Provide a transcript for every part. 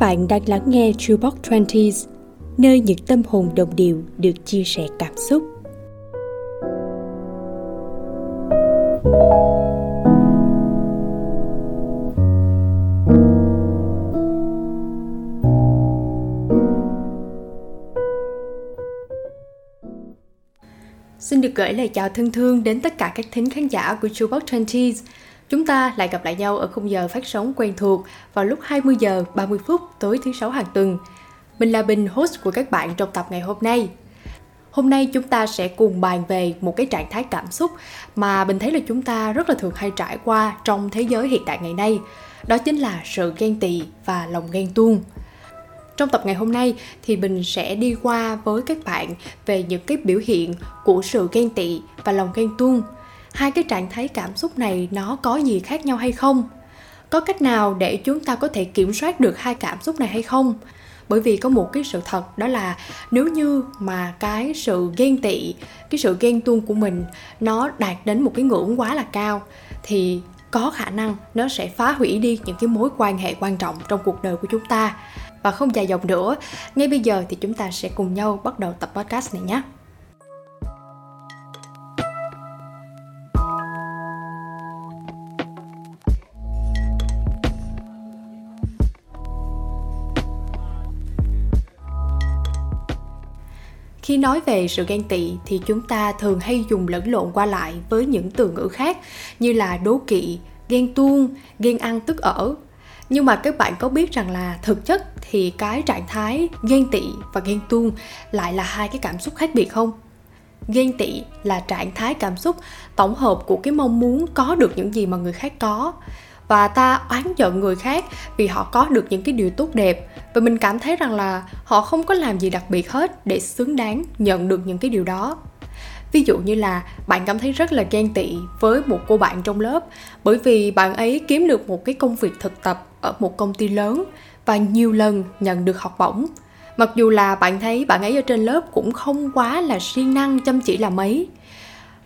Các bạn đang lắng nghe Jukebox 20s, nơi những tâm hồn đồng điệu được chia sẻ cảm xúc. Xin được gửi lời chào thân thương đến tất cả các thính khán giả của Jukebox 20s. Chúng ta lại gặp lại nhau ở khung giờ phát sóng quen thuộc vào lúc 20 giờ 30 phút tối thứ sáu hàng tuần. Mình là Bình, host của các bạn trong tập ngày hôm nay. Hôm nay chúng ta sẽ cùng bàn về một cái trạng thái cảm xúc mà mình thấy là chúng ta rất là thường hay trải qua trong thế giới hiện đại ngày nay. Đó chính là sự ghen tị và lòng ghen tuông. Trong tập ngày hôm nay thì mình sẽ đi qua với các bạn về những cái biểu hiện của sự ghen tị và lòng ghen tuông hai cái trạng thái cảm xúc này nó có gì khác nhau hay không? Có cách nào để chúng ta có thể kiểm soát được hai cảm xúc này hay không? Bởi vì có một cái sự thật, đó là nếu như mà cái sự ghen tị, cái sự ghen tuông của mình nó đạt đến một cái ngưỡng quá là cao, thì có khả năng nó sẽ phá hủy đi những cái mối quan hệ quan trọng trong cuộc đời của chúng ta. Và không dài dòng nữa, ngay bây giờ thì chúng ta sẽ cùng nhau bắt đầu tập podcast này nhé. Khi nói về sự ghen tị thì chúng ta thường hay dùng lẫn lộn qua lại với những từ ngữ khác như là đố kỵ, ghen tuông, ghen ăn tức ở. Nhưng mà các bạn có biết rằng là thực chất thì cái trạng thái ghen tị và ghen tuông lại là hai cái cảm xúc khác biệt không? Ghen tị là trạng thái cảm xúc tổng hợp của cái mong muốn có được những gì mà người khác có. Và ta oán giận người khác vì họ có được những cái điều tốt đẹp và mình cảm thấy rằng là họ không có làm gì đặc biệt hết để xứng đáng nhận được những cái điều đó. Ví dụ như là bạn cảm thấy rất là ghen tị với một cô bạn trong lớp bởi vì bạn ấy kiếm được một cái công việc thực tập ở một công ty lớn và nhiều lần nhận được học bổng. Mặc dù là bạn thấy bạn ấy ở trên lớp cũng không quá là siêng năng, chăm chỉ là mấy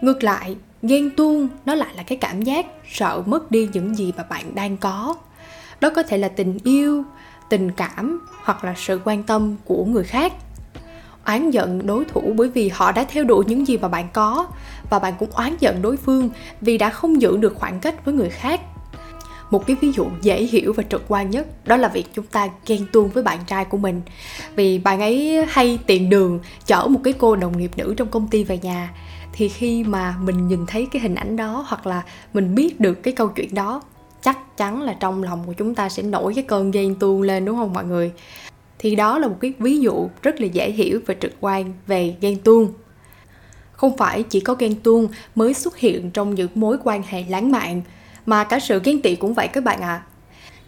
ngược lại, ghen tuông nó lại là cái cảm giác sợ mất đi những gì mà bạn đang có. Đó có thể là tình yêu tình cảm hoặc là sự quan tâm của người khác. Oán giận đối thủ bởi vì họ đã theo đuổi những gì mà bạn có, và bạn cũng oán giận đối phương vì đã không giữ được khoảng cách với người khác. Một cái ví dụ dễ hiểu và trực quan nhất đó là việc chúng ta ghen tuông với bạn trai của mình. Vì bạn ấy hay tiện đường chở một cái cô đồng nghiệp nữ trong công ty về nhà. Thì khi mà mình nhìn thấy cái hình ảnh đó hoặc là mình biết được cái câu chuyện đó chắc chắn là trong lòng của chúng ta sẽ nổi cái cơn ghen tuông lên, đúng không mọi người? Thì đó là một cái ví dụ rất là dễ hiểu và trực quan về ghen tuông. Không phải chỉ có ghen tuông mới xuất hiện trong những mối quan hệ lãng mạn, mà cả sự ghen tị cũng vậy các bạn ạ. À.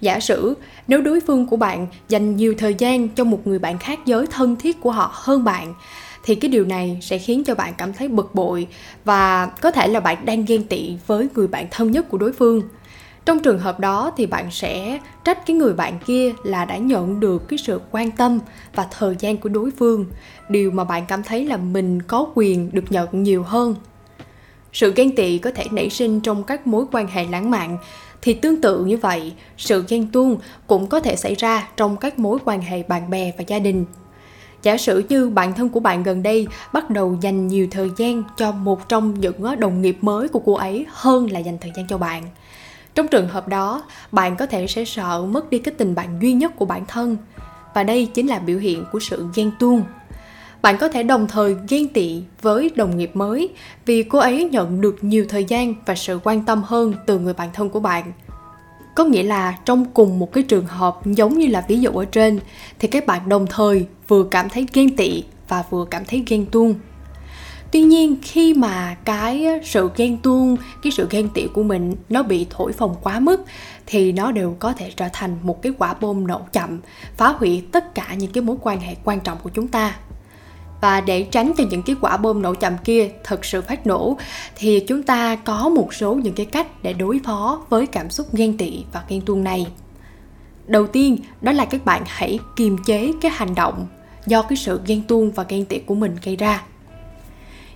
giả sử, nếu đối phương của bạn dành nhiều thời gian cho một người bạn khác giới thân thiết của họ hơn bạn, thì cái điều này sẽ khiến cho bạn cảm thấy bực bội và có thể là bạn đang ghen tị với người bạn thân nhất của đối phương trong trường hợp đó thì bạn sẽ trách cái người bạn kia là đã nhận được cái sự quan tâm và thời gian của đối phương. Điều mà bạn cảm thấy là mình có quyền được nhận nhiều hơn. Sự ghen tị có thể nảy sinh trong các mối quan hệ lãng mạn. Thì tương tự như vậy, sự ghen tuông cũng có thể xảy ra trong các mối quan hệ bạn bè và gia đình. Giả sử như bạn thân của bạn gần đây bắt đầu dành nhiều thời gian cho một trong những ờ, đồng nghiệp mới của cô ấy hơn là dành thời gian cho bạn trong trường hợp đó, bạn có thể sẽ sợ mất đi cái tình bạn duy nhất của bản thân. Và đây chính là biểu hiện của sự ghen tuông. Bạn có thể đồng thời ghen tị với đồng nghiệp mới vì cô ấy nhận được nhiều thời gian và sự quan tâm hơn từ người bạn thân của bạn. Có nghĩa là trong cùng một cái trường hợp giống như là ví dụ ở trên, thì các bạn đồng thời vừa cảm thấy ghen tị và vừa cảm thấy ghen tuông tuy nhiên, khi mà cái sự ghen tuông, cái sự ghen tị của mình nó bị thổi phồng quá mức, thì nó đều có thể trở thành một cái quả bom nổ chậm, phá hủy tất cả những cái mối quan hệ quan trọng của chúng ta. Và để tránh cho những cái quả bom nổ chậm kia thật sự phát nổ, thì chúng ta có một số những cái cách để đối phó với cảm xúc ghen tị và ghen tuông này. Đầu tiên, đó là các bạn hãy kiềm chế cái hành động do cái sự ghen tuông và ghen tị của mình gây ra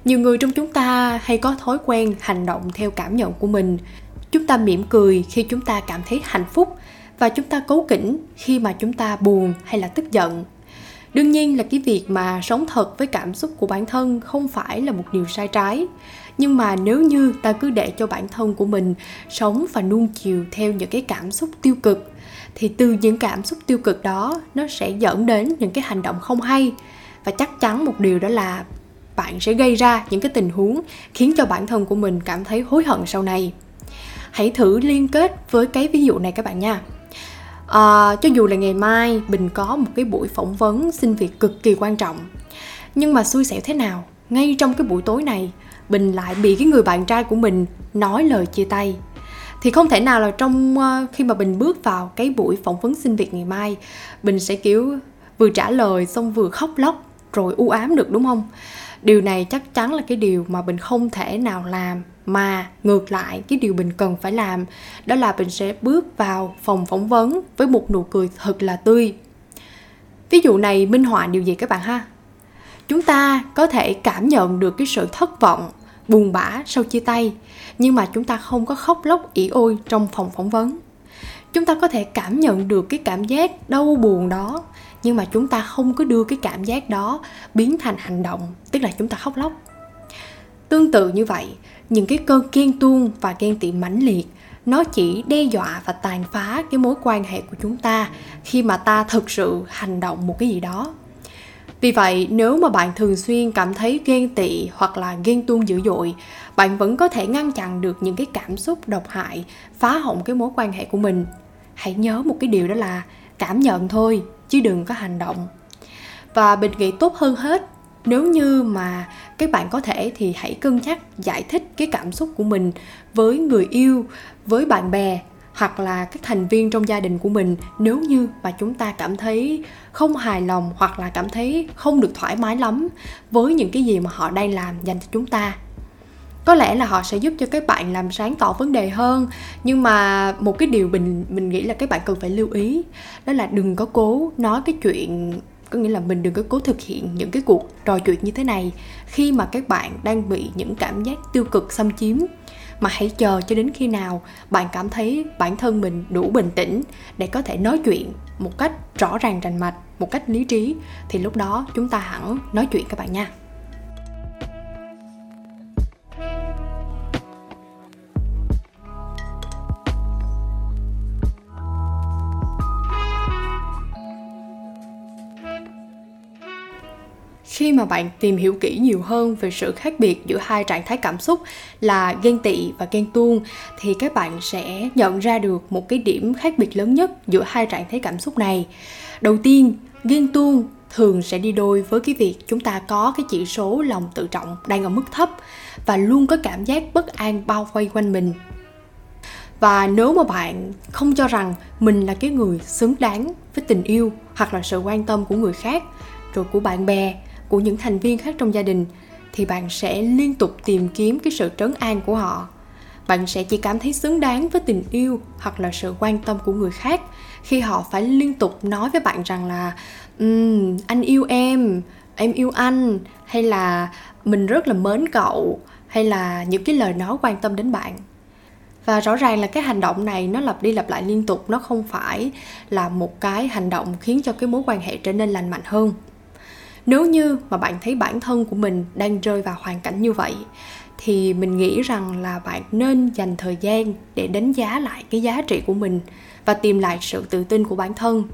nhiều người trong chúng ta hay có thói quen hành động theo cảm nhận của mình. Chúng ta mỉm cười khi chúng ta cảm thấy hạnh phúc và chúng ta cấu kỉnh khi mà chúng ta buồn hay là tức giận. Đương nhiên là cái việc mà sống thật với cảm xúc của bản thân không phải là một điều sai trái. Nhưng mà nếu như ta cứ để cho bản thân của mình sống và nuông chiều theo những cái cảm xúc tiêu cực, thì từ những cảm xúc tiêu cực đó, nó sẽ dẫn đến những cái hành động không hay. Và chắc chắn một điều đó là bạn sẽ gây ra những cái tình huống khiến cho bản thân của mình cảm thấy hối hận sau này. Hãy thử liên kết với cái ví dụ này các bạn nha. À, cho dù là ngày mai bình có một cái buổi phỏng vấn xin việc cực kỳ quan trọng nhưng mà xui xẻo thế nào ngay trong cái buổi tối này bình lại bị cái người bạn trai của mình nói lời chia tay. Thì không thể nào là trong uh, khi mà bình bước vào cái buổi phỏng vấn xin việc ngày mai bình sẽ kiểu vừa trả lời xong vừa khóc lóc rồi u ám được đúng không? Điều này chắc chắn là cái điều mà mình không thể nào làm, mà ngược lại, cái điều bình cần phải làm, đó là bình sẽ bước vào phòng phỏng vấn với một nụ cười thật là tươi. Ví dụ này, minh họa điều gì các bạn ha? Chúng ta có thể cảm nhận được cái sự thất vọng, buồn bã sau chia tay, nhưng mà chúng ta không có khóc lóc ỉ ôi trong phòng phỏng vấn. Chúng ta có thể cảm nhận được cái cảm giác đau buồn đó nhưng mà chúng ta không có đưa cái cảm giác đó biến thành hành động, tức là chúng ta khóc lóc. Tương tự như vậy, những cái cơn ghen tuông và ghen tị mãnh liệt, nó chỉ đe dọa và tàn phá cái mối quan hệ của chúng ta khi mà ta thực sự hành động một cái gì đó. Vì vậy, nếu mà bạn thường xuyên cảm thấy ghen tị hoặc là ghen tuông dữ dội, bạn vẫn có thể ngăn chặn được những cái cảm xúc độc hại, phá hỏng cái mối quan hệ của mình. Hãy nhớ một cái điều đó là cảm nhận thôi chứ đừng có hành động. Và mình nghĩ tốt hơn hết, nếu như mà các bạn có thể thì hãy cân nhắc, giải thích cái cảm xúc của mình với người yêu, với bạn bè hoặc là các thành viên trong gia đình của mình nếu như mà chúng ta cảm thấy không hài lòng hoặc là cảm thấy không được thoải mái lắm với những cái gì mà họ đang làm dành cho chúng ta có lẽ là họ sẽ giúp cho các bạn làm sáng tỏ vấn đề hơn. Nhưng mà một cái điều mình mình nghĩ là các bạn cần phải lưu ý, đó là đừng có cố nói cái chuyện, có nghĩa là mình đừng có cố thực hiện những cái cuộc trò chuyện như thế này khi mà các bạn đang bị những cảm giác tiêu cực xâm chiếm. Mà hãy chờ cho đến khi nào bạn cảm thấy bản thân mình đủ bình tĩnh để có thể nói chuyện một cách rõ ràng rành mạch, một cách lý trí, thì lúc đó chúng ta hẳn nói chuyện các bạn nha. Khi mà bạn tìm hiểu kỹ nhiều hơn về sự khác biệt giữa hai trạng thái cảm xúc là ghen tị và ghen tuông, thì các bạn sẽ nhận ra được một cái điểm khác biệt lớn nhất giữa hai trạng thái cảm xúc này. Đầu tiên, ghen tuông thường sẽ đi đôi với cái việc chúng ta có cái chỉ số lòng tự trọng đang ở mức thấp và luôn có cảm giác bất an bao vây quanh mình. Và nếu mà bạn không cho rằng mình là cái người xứng đáng với tình yêu hoặc là sự quan tâm của người khác, rồi của bạn bè của những thành viên khác trong gia đình thì bạn sẽ liên tục tìm kiếm cái sự trấn an của họ. Bạn sẽ chỉ cảm thấy xứng đáng với tình yêu hoặc là sự quan tâm của người khác khi họ phải liên tục nói với bạn rằng là um, anh yêu em em yêu anh hay là mình rất là mến cậu hay là những cái lời nói quan tâm đến bạn. Và rõ ràng là cái hành động này nó lặp đi lặp lại liên tục nó không phải là một cái hành động khiến cho cái mối quan hệ trở nên lành mạnh hơn nếu như mà bạn thấy bản thân của mình đang rơi vào hoàn cảnh như vậy, thì mình nghĩ rằng là bạn nên dành thời gian để đánh giá lại cái giá trị của mình và tìm lại sự tự tin của bản thân.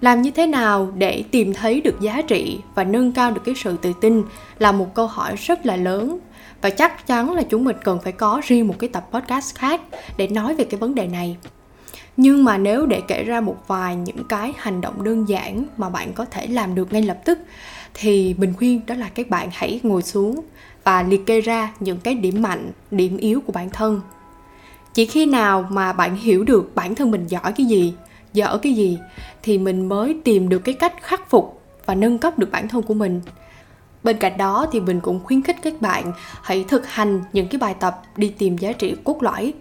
Làm như thế nào để tìm thấy được giá trị và nâng cao được cái sự tự tin là một câu hỏi rất là lớn. Và chắc chắn là chúng mình cần phải có riêng một cái tập podcast khác để nói về cái vấn đề này nhưng mà nếu để kể ra một vài những cái hành động đơn giản mà bạn có thể làm được ngay lập tức, thì mình khuyên, đó là các bạn hãy ngồi xuống và liệt kê ra những cái điểm mạnh, điểm yếu của bản thân. Chỉ khi nào mà bạn hiểu được bản thân mình giỏi cái gì, dở cái gì, thì mình mới tìm được cái cách khắc phục và nâng cấp được bản thân của mình. Bên cạnh đó thì mình cũng khuyến khích các bạn hãy thực hành những cái bài tập đi tìm giá trị cốt lõi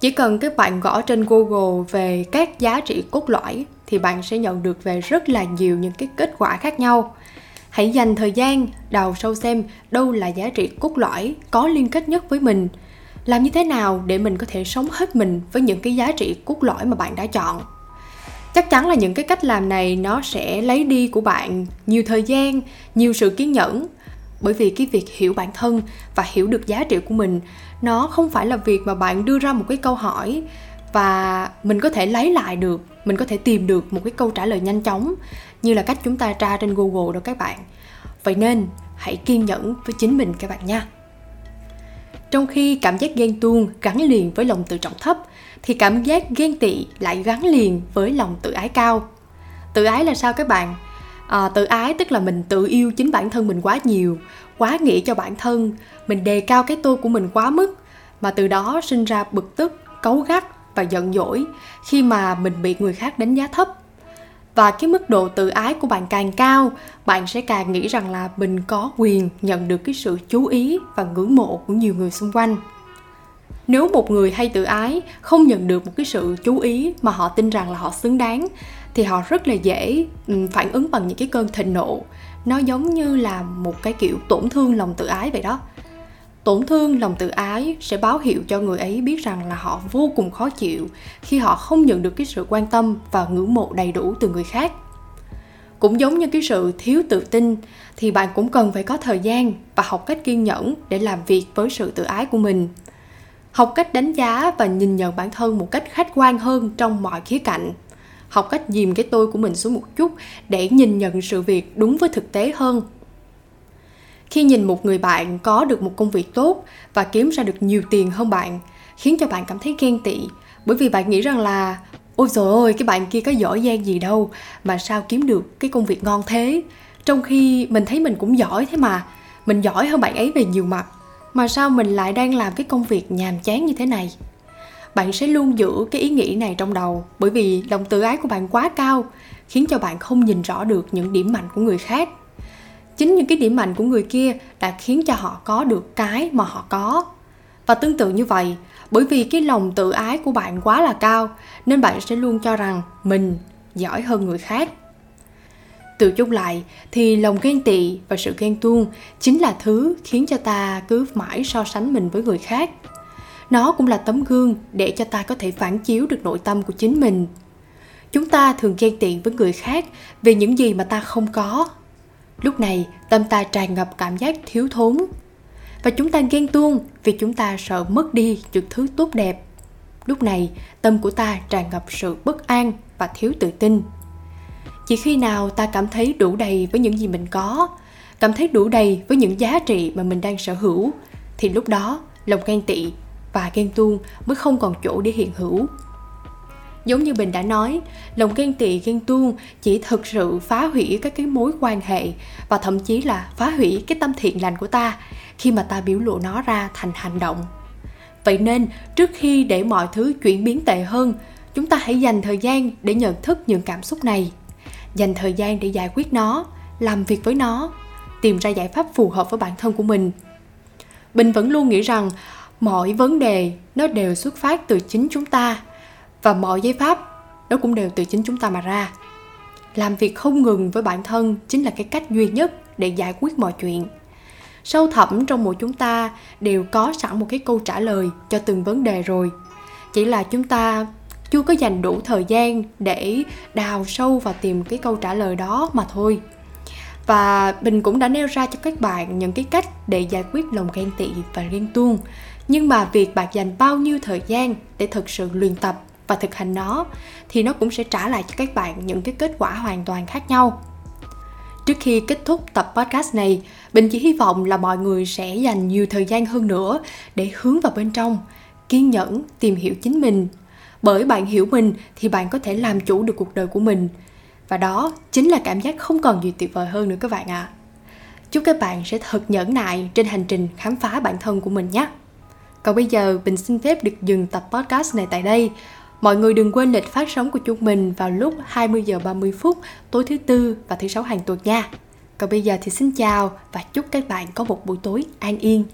chỉ cần các bạn gõ trên google về các giá trị cốt lõi thì bạn sẽ nhận được về rất là nhiều những cái kết quả khác nhau. Hãy dành thời gian đào sâu xem đâu là giá trị cốt lõi có liên kết nhất với mình. Làm như thế nào để mình có thể sống hết mình với những cái giá trị cốt lõi mà bạn đã chọn? Chắc chắn là những cái cách làm này nó sẽ lấy đi của bạn nhiều thời gian, nhiều sự kiên nhẫn bởi vì cái việc hiểu bản thân và hiểu được giá trị của mình, nó không phải là việc mà bạn đưa ra một cái câu hỏi và mình có thể lấy lại được, mình có thể tìm được một cái câu trả lời nhanh chóng như là cách chúng ta tra trên google đó các bạn. Vậy nên, hãy kiên nhẫn với chính mình các bạn nha. Trong khi cảm giác ghen tuông gắn liền với lòng tự trọng thấp, thì cảm giác ghen tị lại gắn liền với lòng tự ái cao. Tự ái là sao các bạn? À, tự ái tức là mình tự yêu chính bản thân mình quá nhiều quá nghĩ cho bản thân mình đề cao cái tôi của mình quá mức mà từ đó sinh ra bực tức cấu gắt và giận dỗi khi mà mình bị người khác đánh giá thấp. Và cái mức độ tự ái của bạn càng cao bạn sẽ càng nghĩ rằng là mình có quyền nhận được cái sự chú ý và ngưỡng mộ của nhiều người xung quanh. Nếu một người hay tự ái không nhận được một cái sự chú ý mà họ tin rằng là họ xứng đáng thì họ rất là dễ phản ứng bằng những cái cơn thịnh nộ. Nó giống như là một cái kiểu tổn thương lòng tự ái vậy đó. Tổn thương lòng tự ái sẽ báo hiệu cho người ấy biết rằng là họ vô cùng khó chịu khi họ không nhận được cái sự quan tâm và ngưỡng mộ đầy đủ từ người khác. Cũng giống như cái sự thiếu tự tin, thì bạn cũng cần phải có thời gian và học cách kiên nhẫn để làm việc với sự tự ái của mình. Học cách đánh giá và nhìn nhận bản thân một cách khách quan hơn trong mọi khía cạnh học cách dìm cái tôi của mình xuống một chút để nhìn nhận sự việc đúng với thực tế hơn. Khi nhìn một người bạn có được một công việc tốt và kiếm ra được nhiều tiền hơn bạn, khiến cho bạn cảm thấy ghen tị. Bởi vì bạn nghĩ rằng là, ôi rồi ôi cái bạn kia có giỏi giang gì đâu, mà sao kiếm được cái công việc ngon thế? Trong khi mình thấy mình cũng giỏi thế mà, mình giỏi hơn bạn ấy về nhiều mặt, mà sao mình lại đang làm cái công việc nhàm chán như thế này? Bạn sẽ luôn giữ cái ý nghĩ này trong đầu. Bởi vì lòng tự ái của bạn quá cao, khiến cho bạn không nhìn rõ được những điểm mạnh của người khác. Chính những cái điểm mạnh của người kia đã khiến cho họ có được cái mà họ có. Và tương tự như vậy, bởi vì cái lòng tự ái của bạn quá là cao, nên bạn sẽ luôn cho rằng mình giỏi hơn người khác. Từ chung lại, thì lòng ghen tị và sự ghen tuông chính là thứ khiến cho ta cứ mãi so sánh mình với người khác nó cũng là tấm gương để cho ta có thể phản chiếu được nội tâm của chính mình. Chúng ta thường ghen tiện với người khác về những gì mà ta không có. Lúc này, tâm ta tràn ngập cảm giác thiếu thốn và chúng ta ghen tuông vì chúng ta sợ mất đi những thứ tốt đẹp. Lúc này, tâm của ta tràn ngập sự bất an và thiếu tự tin. Chỉ khi nào ta cảm thấy đủ đầy với những gì mình có, cảm thấy đủ đầy với những giá trị mà mình đang sở hữu, thì lúc đó, lòng ghen tị và ghen tuông mới không còn chỗ để hiện hữu. Giống như bình đã nói, lòng ghen tị, ghen tuông chỉ thực sự phá hủy các cái mối quan hệ và thậm chí là phá hủy cái tâm thiện lành của ta khi mà ta biểu lộ nó ra thành hành động. Vậy nên, trước khi để mọi thứ chuyển biến tệ hơn, chúng ta hãy dành thời gian để nhận thức những cảm xúc này. Dành thời gian để giải quyết nó, làm việc với nó, tìm ra giải pháp phù hợp với bản thân của mình. Bình vẫn luôn nghĩ rằng mọi vấn đề nó đều xuất phát từ chính chúng ta. Và mọi giải pháp nó cũng đều từ chính chúng ta mà ra. Làm việc không ngừng với bản thân chính là cái cách duy nhất để giải quyết mọi chuyện. Sâu thẳm trong mỗi chúng ta đều có sẵn một cái câu trả lời cho từng vấn đề rồi. Chỉ là chúng ta chưa có dành đủ thời gian để đào sâu và tìm cái câu trả lời đó mà thôi. Và bình cũng đã nêu ra cho các bạn những cái cách để giải quyết lòng ghen tị và ghen tuông nhưng mà việc bạn dành bao nhiêu thời gian để thực sự luyện tập và thực hành nó thì nó cũng sẽ trả lại cho các bạn những cái kết quả hoàn toàn khác nhau. Trước khi kết thúc tập podcast này, bình chỉ hy vọng là mọi người sẽ dành nhiều thời gian hơn nữa để hướng vào bên trong, kiên nhẫn tìm hiểu chính mình. Bởi bạn hiểu mình thì bạn có thể làm chủ được cuộc đời của mình. Và đó chính là cảm giác không còn gì tuyệt vời hơn nữa các bạn ạ. À. chúc các bạn sẽ thật nhẫn nại trên hành trình khám phá bản thân của mình nhé còn bây giờ bình xin phép được dừng tập podcast này tại đây Mọi người đừng quên lịch phát sóng của chúng mình vào lúc 20 giờ 30 phút, tối thứ tư và thứ sáu hàng tuần nha. Còn bây giờ thì xin chào và chúc các bạn có một buổi tối an yên.